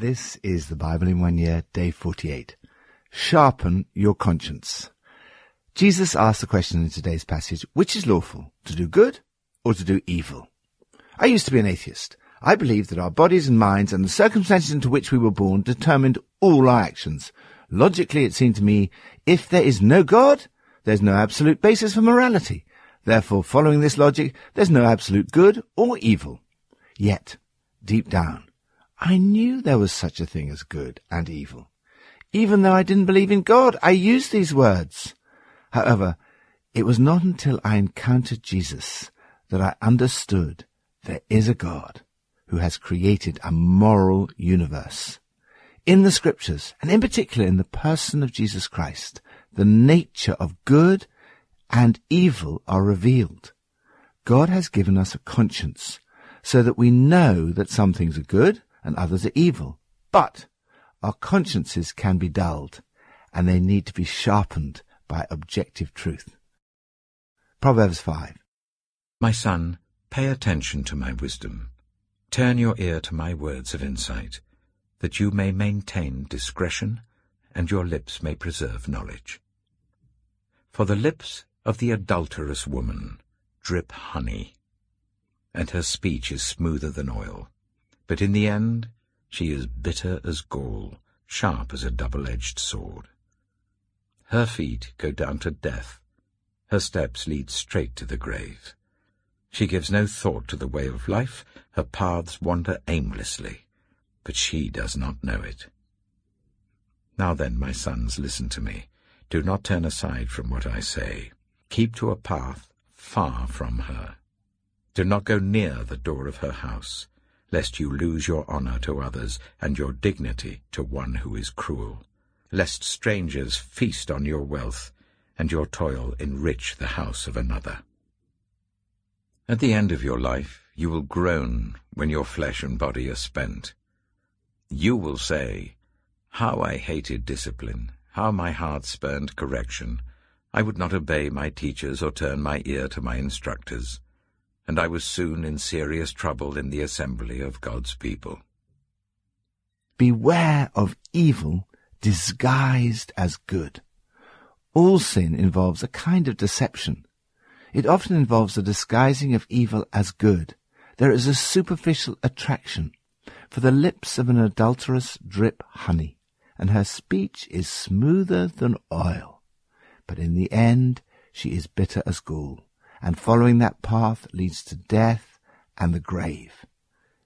This is the Bible in one year, day 48. Sharpen your conscience. Jesus asked the question in today's passage, which is lawful, to do good or to do evil? I used to be an atheist. I believed that our bodies and minds and the circumstances into which we were born determined all our actions. Logically, it seemed to me, if there is no God, there's no absolute basis for morality. Therefore, following this logic, there's no absolute good or evil. Yet, deep down, I knew there was such a thing as good and evil. Even though I didn't believe in God, I used these words. However, it was not until I encountered Jesus that I understood there is a God who has created a moral universe. In the scriptures, and in particular in the person of Jesus Christ, the nature of good and evil are revealed. God has given us a conscience so that we know that some things are good and others are evil. But our consciences can be dulled and they need to be sharpened by objective truth. Proverbs 5. My son, pay attention to my wisdom. Turn your ear to my words of insight, that you may maintain discretion and your lips may preserve knowledge. For the lips of the adulterous woman drip honey, and her speech is smoother than oil. But in the end, she is bitter as gall, sharp as a double-edged sword. Her feet go down to death. Her steps lead straight to the grave. She gives no thought to the way of life. Her paths wander aimlessly, but she does not know it. Now then, my sons, listen to me. Do not turn aside from what I say. Keep to a path far from her. Do not go near the door of her house lest you lose your honour to others and your dignity to one who is cruel, lest strangers feast on your wealth and your toil enrich the house of another. At the end of your life you will groan when your flesh and body are spent. You will say, How I hated discipline, how my heart spurned correction. I would not obey my teachers or turn my ear to my instructors and I was soon in serious trouble in the assembly of God's people. Beware of evil disguised as good. All sin involves a kind of deception. It often involves the disguising of evil as good. There is a superficial attraction, for the lips of an adulteress drip honey, and her speech is smoother than oil. But in the end she is bitter as gall and following that path leads to death and the grave.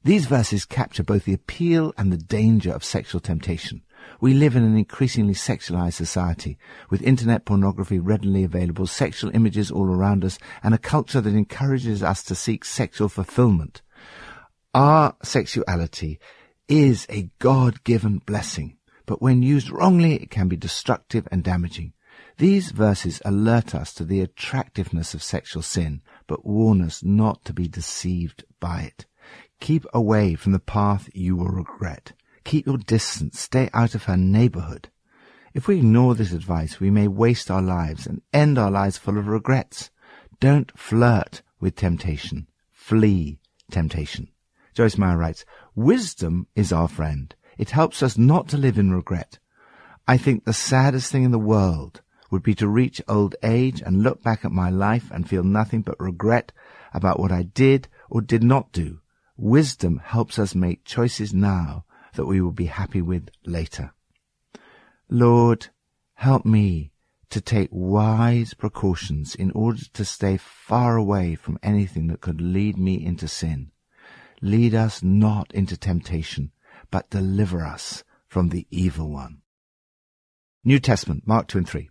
These verses capture both the appeal and the danger of sexual temptation. We live in an increasingly sexualized society, with internet pornography readily available, sexual images all around us, and a culture that encourages us to seek sexual fulfillment. Our sexuality is a God-given blessing, but when used wrongly, it can be destructive and damaging. These verses alert us to the attractiveness of sexual sin, but warn us not to be deceived by it. Keep away from the path you will regret. Keep your distance. Stay out of her neighborhood. If we ignore this advice, we may waste our lives and end our lives full of regrets. Don't flirt with temptation. Flee temptation. Joyce Meyer writes, Wisdom is our friend. It helps us not to live in regret. I think the saddest thing in the world would be to reach old age and look back at my life and feel nothing but regret about what I did or did not do. Wisdom helps us make choices now that we will be happy with later. Lord, help me to take wise precautions in order to stay far away from anything that could lead me into sin. Lead us not into temptation, but deliver us from the evil one. New Testament, Mark 2 and 3.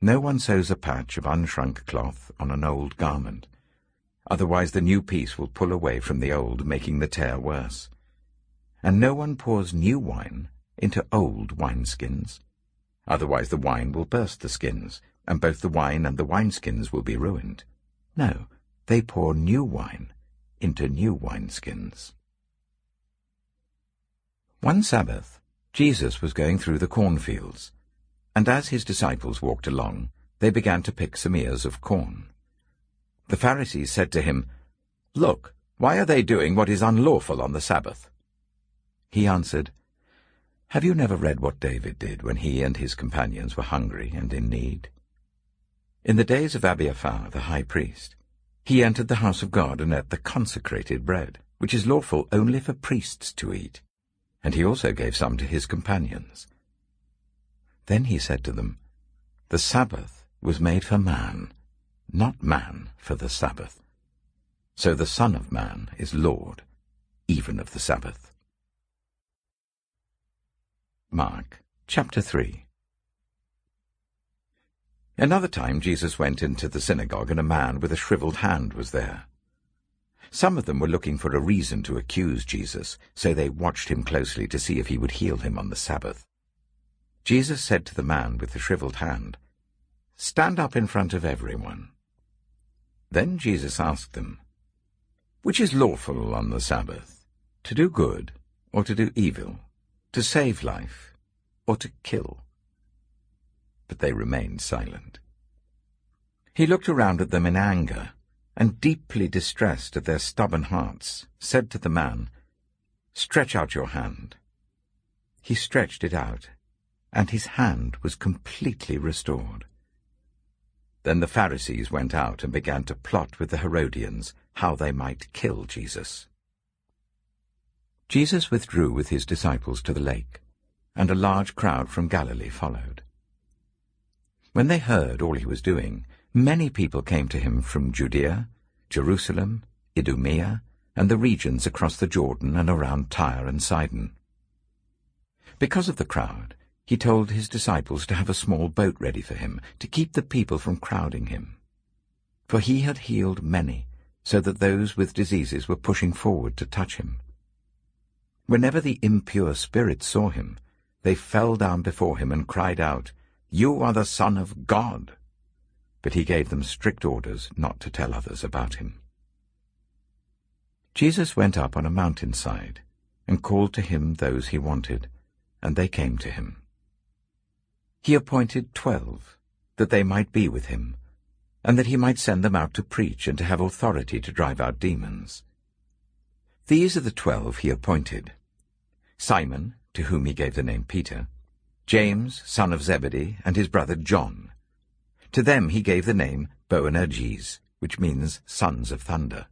No one sews a patch of unshrunk cloth on an old garment. Otherwise the new piece will pull away from the old, making the tear worse. and no one pours new wine into old wineskins. Otherwise the wine will burst the skins, and both the wine and the wineskins will be ruined. No, they pour new wine into new wineskins. One Sabbath, Jesus was going through the cornfields, and as his disciples walked along, they began to pick some ears of corn. The Pharisees said to him, Look, why are they doing what is unlawful on the Sabbath? He answered, Have you never read what David did when he and his companions were hungry and in need? In the days of Abiathar the high priest, he entered the house of God and ate the consecrated bread, which is lawful only for priests to eat, and he also gave some to his companions. Then he said to them, The Sabbath was made for man, not man for the Sabbath. So the Son of Man is Lord, even of the Sabbath. Mark chapter 3 Another time Jesus went into the synagogue, and a man with a shriveled hand was there. Some of them were looking for a reason to accuse Jesus, so they watched him closely to see if he would heal him on the Sabbath. Jesus said to the man with the shriveled hand, Stand up in front of everyone. Then Jesus asked them, Which is lawful on the Sabbath, to do good or to do evil, to save life or to kill? But they remained silent. He looked around at them in anger, and deeply distressed at their stubborn hearts, said to the man, Stretch out your hand. He stretched it out, and his hand was completely restored. Then the Pharisees went out and began to plot with the Herodians how they might kill Jesus. Jesus withdrew with his disciples to the lake, and a large crowd from Galilee followed. When they heard all he was doing, many people came to him from Judea, Jerusalem, Idumea, and the regions across the Jordan and around Tyre and Sidon. Because of the crowd, he told his disciples to have a small boat ready for him, to keep the people from crowding him. For he had healed many, so that those with diseases were pushing forward to touch him. Whenever the impure spirits saw him, they fell down before him and cried out, You are the Son of God! But he gave them strict orders not to tell others about him. Jesus went up on a mountainside and called to him those he wanted, and they came to him. He appointed twelve, that they might be with him, and that he might send them out to preach and to have authority to drive out demons. These are the twelve he appointed. Simon, to whom he gave the name Peter, James, son of Zebedee, and his brother John. To them he gave the name Boanerges, which means sons of thunder.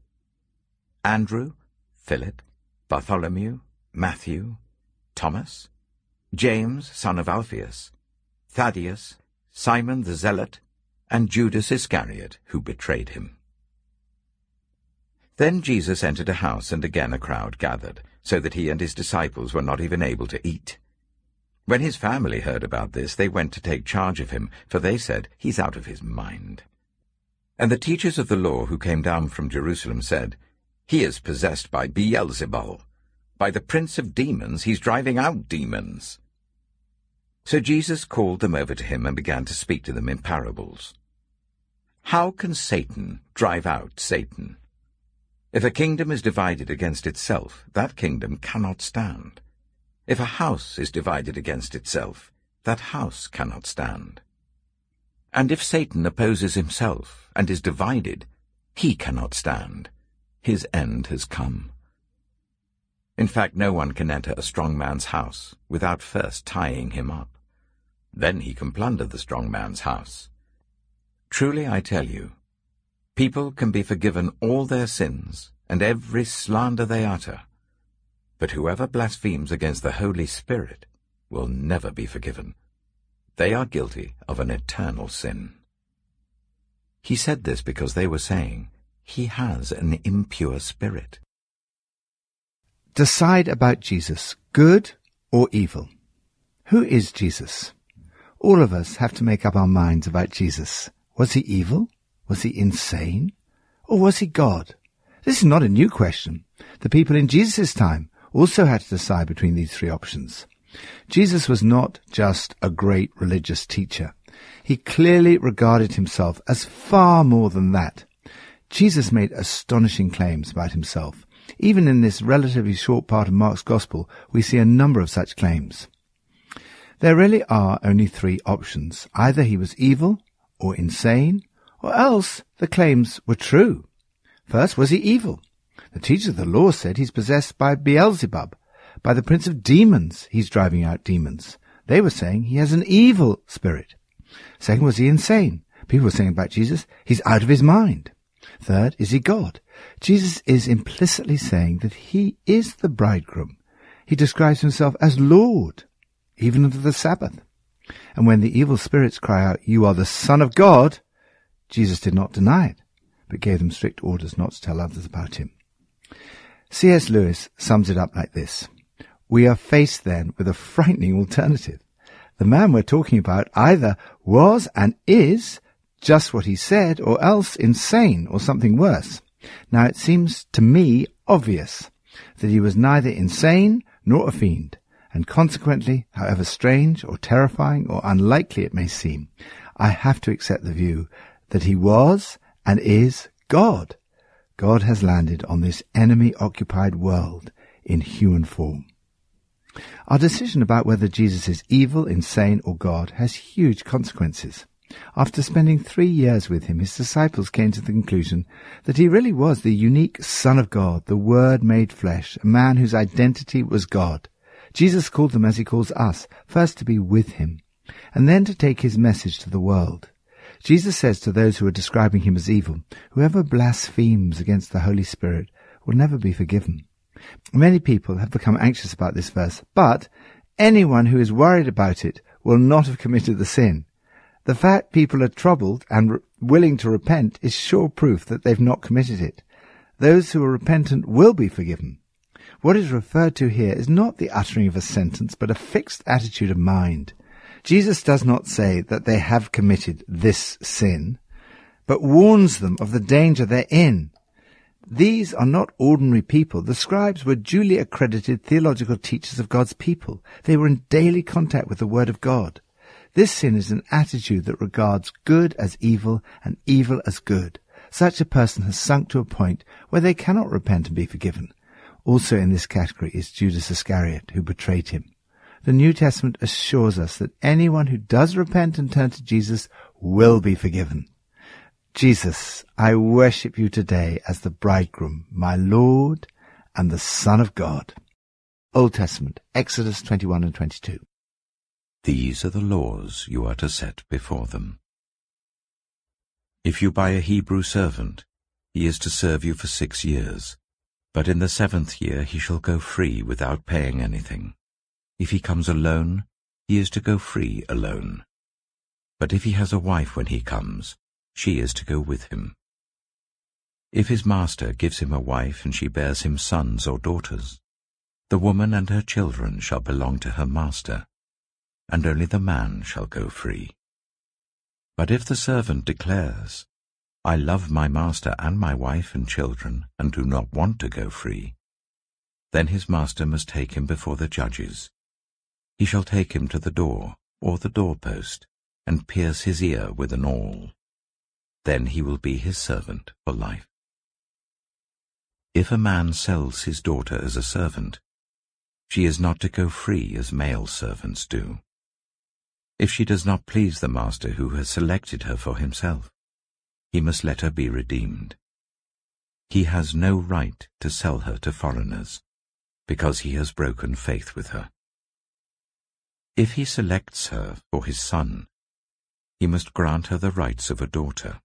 Andrew, Philip, Bartholomew, Matthew, Thomas, James, son of Alphaeus, Thaddeus, Simon the Zealot, and Judas Iscariot, who betrayed him. Then Jesus entered a house, and again a crowd gathered, so that he and his disciples were not even able to eat. When his family heard about this, they went to take charge of him, for they said, He's out of his mind. And the teachers of the law who came down from Jerusalem said, He is possessed by Beelzebul. By the prince of demons he's driving out demons. So Jesus called them over to him and began to speak to them in parables. How can Satan drive out Satan? If a kingdom is divided against itself, that kingdom cannot stand. If a house is divided against itself, that house cannot stand. And if Satan opposes himself and is divided, he cannot stand. His end has come. In fact, no one can enter a strong man's house without first tying him up. Then he can plunder the strong man's house. Truly I tell you, people can be forgiven all their sins and every slander they utter, but whoever blasphemes against the Holy Spirit will never be forgiven. They are guilty of an eternal sin. He said this because they were saying, He has an impure spirit. Decide about Jesus, good or evil. Who is Jesus? All of us have to make up our minds about Jesus. Was he evil? Was he insane? Or was he God? This is not a new question. The people in Jesus' time also had to decide between these three options. Jesus was not just a great religious teacher. He clearly regarded himself as far more than that. Jesus made astonishing claims about himself. Even in this relatively short part of Mark's Gospel, we see a number of such claims. There really are only three options. Either he was evil, or insane, or else the claims were true. First, was he evil? The teachers of the law said he's possessed by Beelzebub, by the prince of demons he's driving out demons. They were saying he has an evil spirit. Second, was he insane? People were saying about Jesus, he's out of his mind. Third, is he God? Jesus is implicitly saying that he is the bridegroom. He describes himself as Lord, even unto the Sabbath. And when the evil spirits cry out, You are the Son of God, Jesus did not deny it, but gave them strict orders not to tell others about him. C.S. Lewis sums it up like this. We are faced then with a frightening alternative. The man we're talking about either was and is just what he said or else insane or something worse. Now it seems to me obvious that he was neither insane nor a fiend, and consequently, however strange or terrifying or unlikely it may seem, I have to accept the view that he was and is God. God has landed on this enemy occupied world in human form. Our decision about whether Jesus is evil, insane, or God has huge consequences. After spending three years with him, his disciples came to the conclusion that he really was the unique Son of God, the Word made flesh, a man whose identity was God. Jesus called them as he calls us, first to be with him, and then to take his message to the world. Jesus says to those who are describing him as evil, whoever blasphemes against the Holy Spirit will never be forgiven. Many people have become anxious about this verse, but anyone who is worried about it will not have committed the sin. The fact people are troubled and re- willing to repent is sure proof that they've not committed it. Those who are repentant will be forgiven. What is referred to here is not the uttering of a sentence, but a fixed attitude of mind. Jesus does not say that they have committed this sin, but warns them of the danger they're in. These are not ordinary people. The scribes were duly accredited theological teachers of God's people. They were in daily contact with the Word of God. This sin is an attitude that regards good as evil and evil as good. Such a person has sunk to a point where they cannot repent and be forgiven. Also in this category is Judas Iscariot, who betrayed him. The New Testament assures us that anyone who does repent and turn to Jesus will be forgiven. Jesus, I worship you today as the bridegroom, my Lord and the Son of God. Old Testament, Exodus 21 and 22. These are the laws you are to set before them. If you buy a Hebrew servant, he is to serve you for six years, but in the seventh year he shall go free without paying anything. If he comes alone, he is to go free alone. But if he has a wife when he comes, she is to go with him. If his master gives him a wife and she bears him sons or daughters, the woman and her children shall belong to her master, and only the man shall go free. But if the servant declares, I love my master and my wife and children, and do not want to go free, then his master must take him before the judges. He shall take him to the door, or the doorpost, and pierce his ear with an awl. Then he will be his servant for life. If a man sells his daughter as a servant, she is not to go free as male servants do. If she does not please the master who has selected her for himself, he must let her be redeemed. He has no right to sell her to foreigners, because he has broken faith with her. If he selects her for his son, he must grant her the rights of a daughter.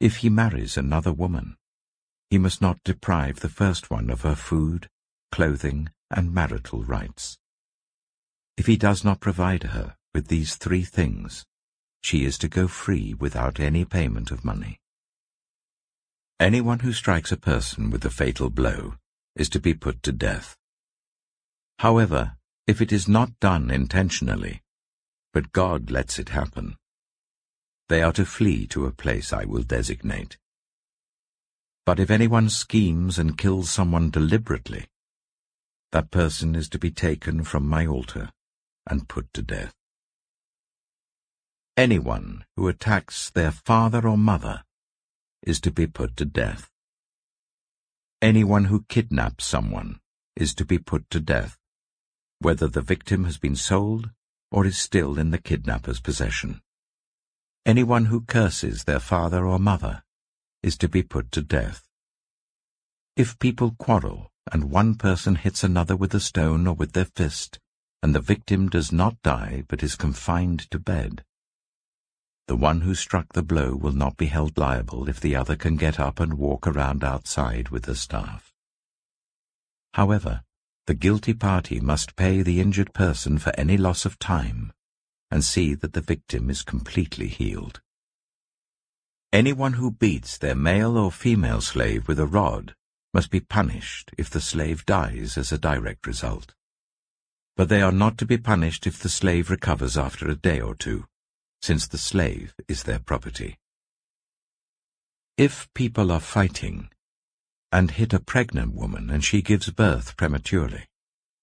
If he marries another woman, he must not deprive the first one of her food, clothing, and marital rights. If he does not provide her with these three things, she is to go free without any payment of money. Anyone who strikes a person with a fatal blow is to be put to death. However, if it is not done intentionally, but God lets it happen. They are to flee to a place I will designate. But if anyone schemes and kills someone deliberately, that person is to be taken from my altar and put to death. Anyone who attacks their father or mother is to be put to death. Anyone who kidnaps someone is to be put to death, whether the victim has been sold or is still in the kidnapper's possession. Anyone who curses their father or mother is to be put to death. If people quarrel and one person hits another with a stone or with their fist, and the victim does not die but is confined to bed, the one who struck the blow will not be held liable if the other can get up and walk around outside with the staff. However, the guilty party must pay the injured person for any loss of time and see that the victim is completely healed. Anyone who beats their male or female slave with a rod must be punished if the slave dies as a direct result. But they are not to be punished if the slave recovers after a day or two since the slave is their property. If people are fighting and hit a pregnant woman and she gives birth prematurely,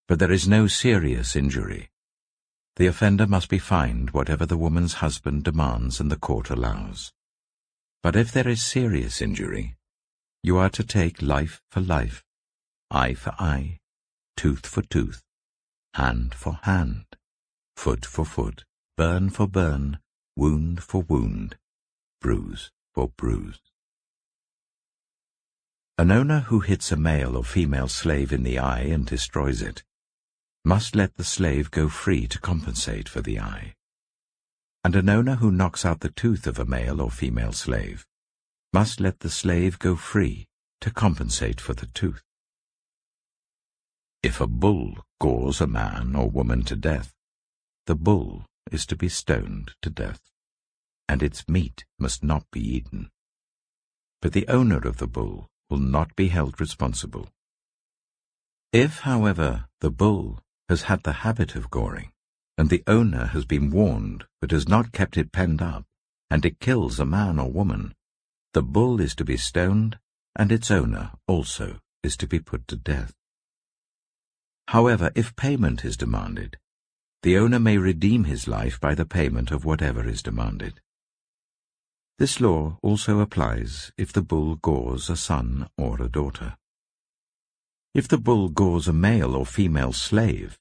but there is no serious injury, the offender must be fined whatever the woman's husband demands and the court allows. But if there is serious injury, you are to take life for life, eye for eye, tooth for tooth, hand for hand, foot for foot, burn for burn, wound for wound, bruise for bruise. An owner who hits a male or female slave in the eye and destroys it must let the slave go free to compensate for the eye. And an owner who knocks out the tooth of a male or female slave must let the slave go free to compensate for the tooth. If a bull gores a man or woman to death, the bull is to be stoned to death, and its meat must not be eaten. But the owner of the bull will not be held responsible. If, however, the bull has had the habit of goring, and the owner has been warned but has not kept it penned up, and it kills a man or woman, the bull is to be stoned, and its owner also is to be put to death. However, if payment is demanded, the owner may redeem his life by the payment of whatever is demanded. This law also applies if the bull gores a son or a daughter. If the bull gores a male or female slave,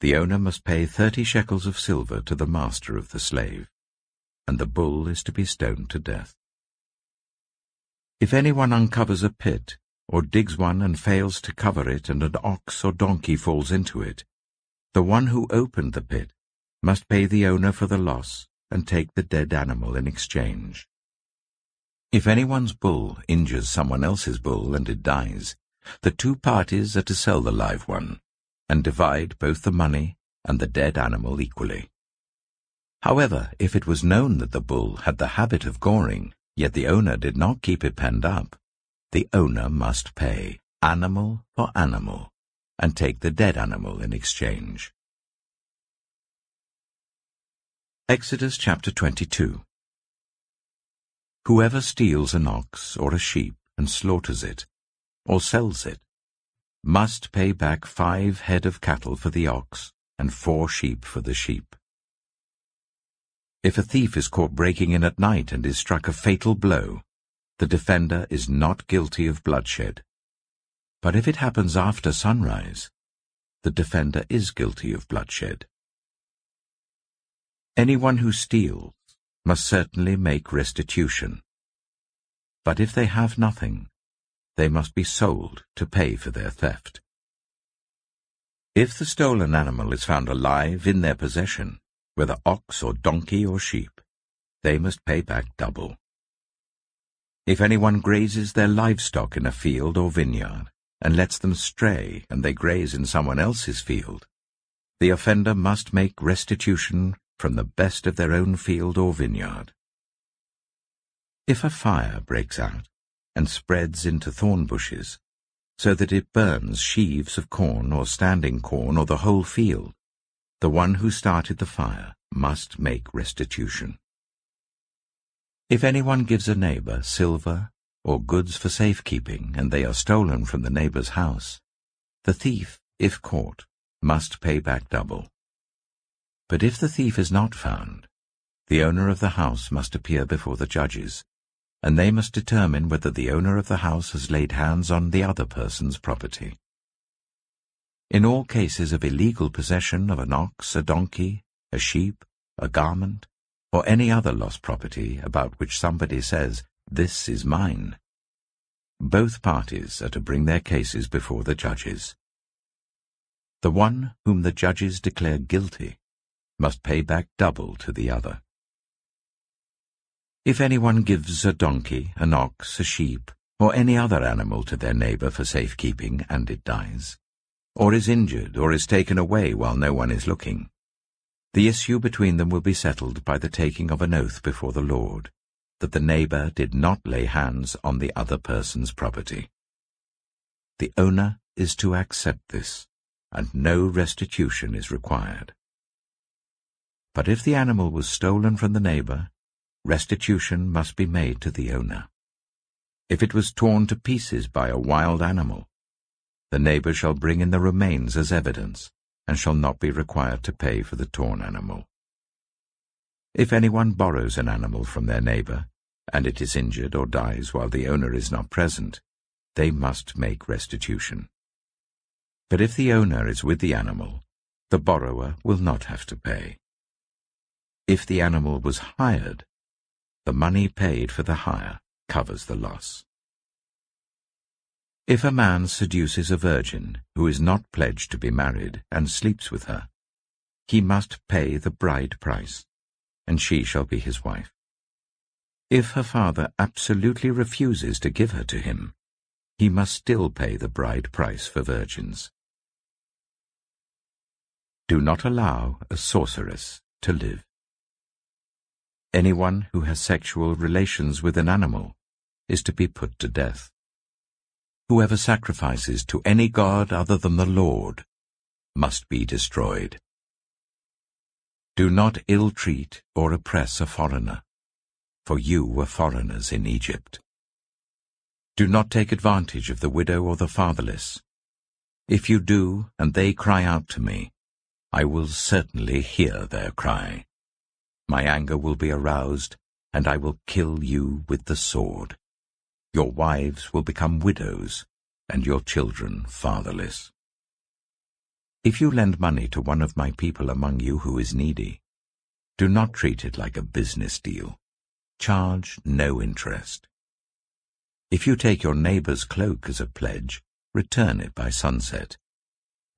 the owner must pay thirty shekels of silver to the master of the slave, and the bull is to be stoned to death. If anyone uncovers a pit, or digs one and fails to cover it and an ox or donkey falls into it, the one who opened the pit must pay the owner for the loss and take the dead animal in exchange. If anyone's bull injures someone else's bull and it dies, the two parties are to sell the live one and divide both the money and the dead animal equally. However, if it was known that the bull had the habit of goring, yet the owner did not keep it penned up, the owner must pay animal for animal and take the dead animal in exchange. Exodus chapter 22 Whoever steals an ox or a sheep and slaughters it, or sells it, must pay back five head of cattle for the ox and four sheep for the sheep. If a thief is caught breaking in at night and is struck a fatal blow, the defender is not guilty of bloodshed. But if it happens after sunrise, the defender is guilty of bloodshed. Anyone who steals must certainly make restitution. But if they have nothing, they must be sold to pay for their theft. If the stolen animal is found alive in their possession, whether ox or donkey or sheep, they must pay back double. If anyone grazes their livestock in a field or vineyard, and lets them stray and they graze in someone else's field, the offender must make restitution from the best of their own field or vineyard. If a fire breaks out and spreads into thorn bushes, so that it burns sheaves of corn or standing corn or the whole field, the one who started the fire must make restitution. If anyone gives a neighbor silver or goods for safekeeping, and they are stolen from the neighbor's house, the thief if caught, must pay back double. But if the thief is not found, the owner of the house must appear before the judges, and they must determine whether the owner of the house has laid hands on the other person's property. In all cases of illegal possession of an ox, a donkey, a sheep, a garment, or any other lost property about which somebody says, This is mine, both parties are to bring their cases before the judges. The one whom the judges declare guilty must pay back double to the other. If anyone gives a donkey, an ox, a sheep, or any other animal to their neighbour for safekeeping and it dies, or is injured or is taken away while no one is looking, the issue between them will be settled by the taking of an oath before the Lord, that the neighbour did not lay hands on the other person's property. The owner is to accept this, and no restitution is required. But if the animal was stolen from the neighbour, restitution must be made to the owner. If it was torn to pieces by a wild animal, the neighbour shall bring in the remains as evidence, and shall not be required to pay for the torn animal. If anyone borrows an animal from their neighbour, and it is injured or dies while the owner is not present, they must make restitution. But if the owner is with the animal, the borrower will not have to pay. If the animal was hired, the money paid for the hire covers the loss. If a man seduces a virgin who is not pledged to be married and sleeps with her, he must pay the bride price, and she shall be his wife. If her father absolutely refuses to give her to him, he must still pay the bride price for virgins. Do not allow a sorceress to live. Anyone who has sexual relations with an animal is to be put to death. Whoever sacrifices to any god other than the Lord must be destroyed. Do not ill-treat or oppress a foreigner, for you were foreigners in Egypt. Do not take advantage of the widow or the fatherless. If you do, and they cry out to me, I will certainly hear their cry. My anger will be aroused, and I will kill you with the sword. Your wives will become widows, and your children fatherless. If you lend money to one of my people among you who is needy, do not treat it like a business deal. Charge no interest. If you take your neighbor's cloak as a pledge, return it by sunset,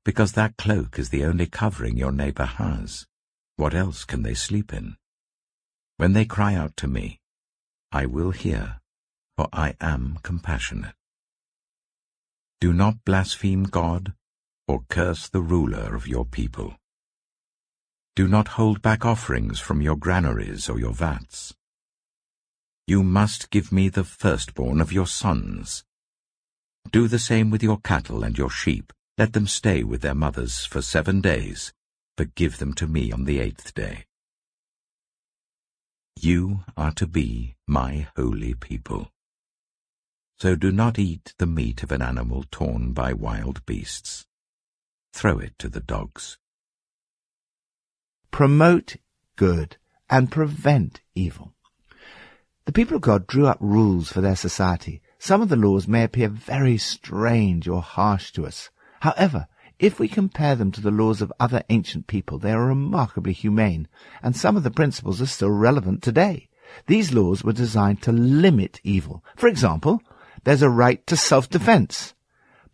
because that cloak is the only covering your neighbour has. What else can they sleep in? When they cry out to me, I will hear for I am compassionate. Do not blaspheme God or curse the ruler of your people. Do not hold back offerings from your granaries or your vats. You must give me the firstborn of your sons. Do the same with your cattle and your sheep. Let them stay with their mothers for seven days, but give them to me on the eighth day. You are to be my holy people. So do not eat the meat of an animal torn by wild beasts. Throw it to the dogs. Promote good and prevent evil. The people of God drew up rules for their society. Some of the laws may appear very strange or harsh to us. However, if we compare them to the laws of other ancient people, they are remarkably humane, and some of the principles are still relevant today. These laws were designed to limit evil. For example, there's a right to self-defense,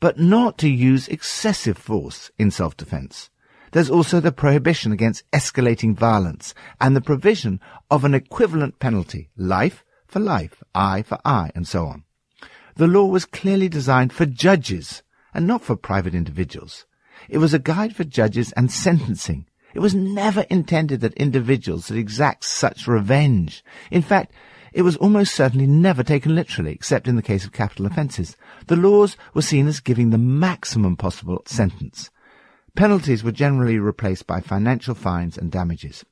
but not to use excessive force in self-defense. There's also the prohibition against escalating violence and the provision of an equivalent penalty, life for life, eye for eye, and so on. The law was clearly designed for judges and not for private individuals. It was a guide for judges and sentencing. It was never intended that individuals should exact such revenge. In fact, it was almost certainly never taken literally, except in the case of capital offences. The laws were seen as giving the maximum possible sentence. Penalties were generally replaced by financial fines and damages.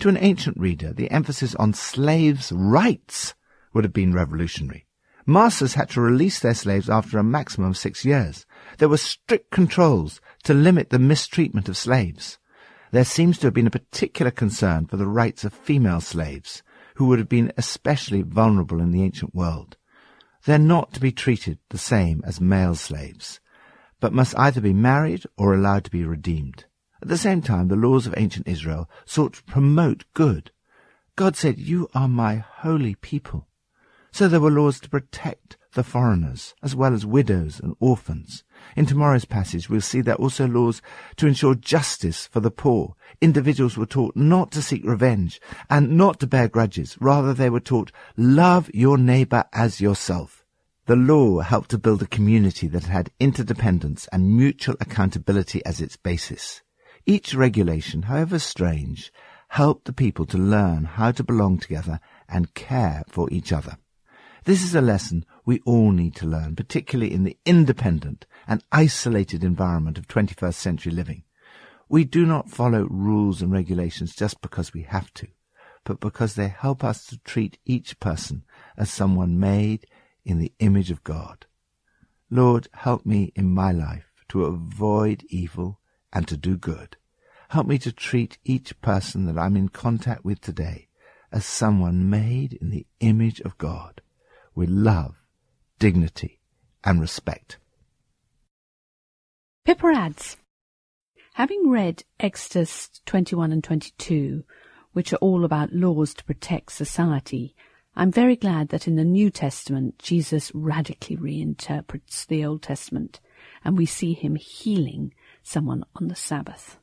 To an ancient reader, the emphasis on slaves' rights would have been revolutionary. Masters had to release their slaves after a maximum of six years. There were strict controls to limit the mistreatment of slaves. There seems to have been a particular concern for the rights of female slaves, who would have been especially vulnerable in the ancient world. They're not to be treated the same as male slaves, but must either be married or allowed to be redeemed. At the same time, the laws of ancient Israel sought to promote good. God said, You are my holy people. So there were laws to protect the foreigners, as well as widows and orphans. In tomorrow's passage, we'll see there are also laws to ensure justice for the poor. Individuals were taught not to seek revenge and not to bear grudges. Rather, they were taught, love your neighbor as yourself. The law helped to build a community that had interdependence and mutual accountability as its basis. Each regulation, however strange, helped the people to learn how to belong together and care for each other. This is a lesson we all need to learn, particularly in the independent and isolated environment of 21st century living. We do not follow rules and regulations just because we have to, but because they help us to treat each person as someone made in the image of God. Lord, help me in my life to avoid evil and to do good. Help me to treat each person that I'm in contact with today as someone made in the image of God with love, dignity, and respect. Pippa adds, Having read Exodus 21 and 22, which are all about laws to protect society, I'm very glad that in the New Testament Jesus radically reinterprets the Old Testament and we see him healing someone on the Sabbath.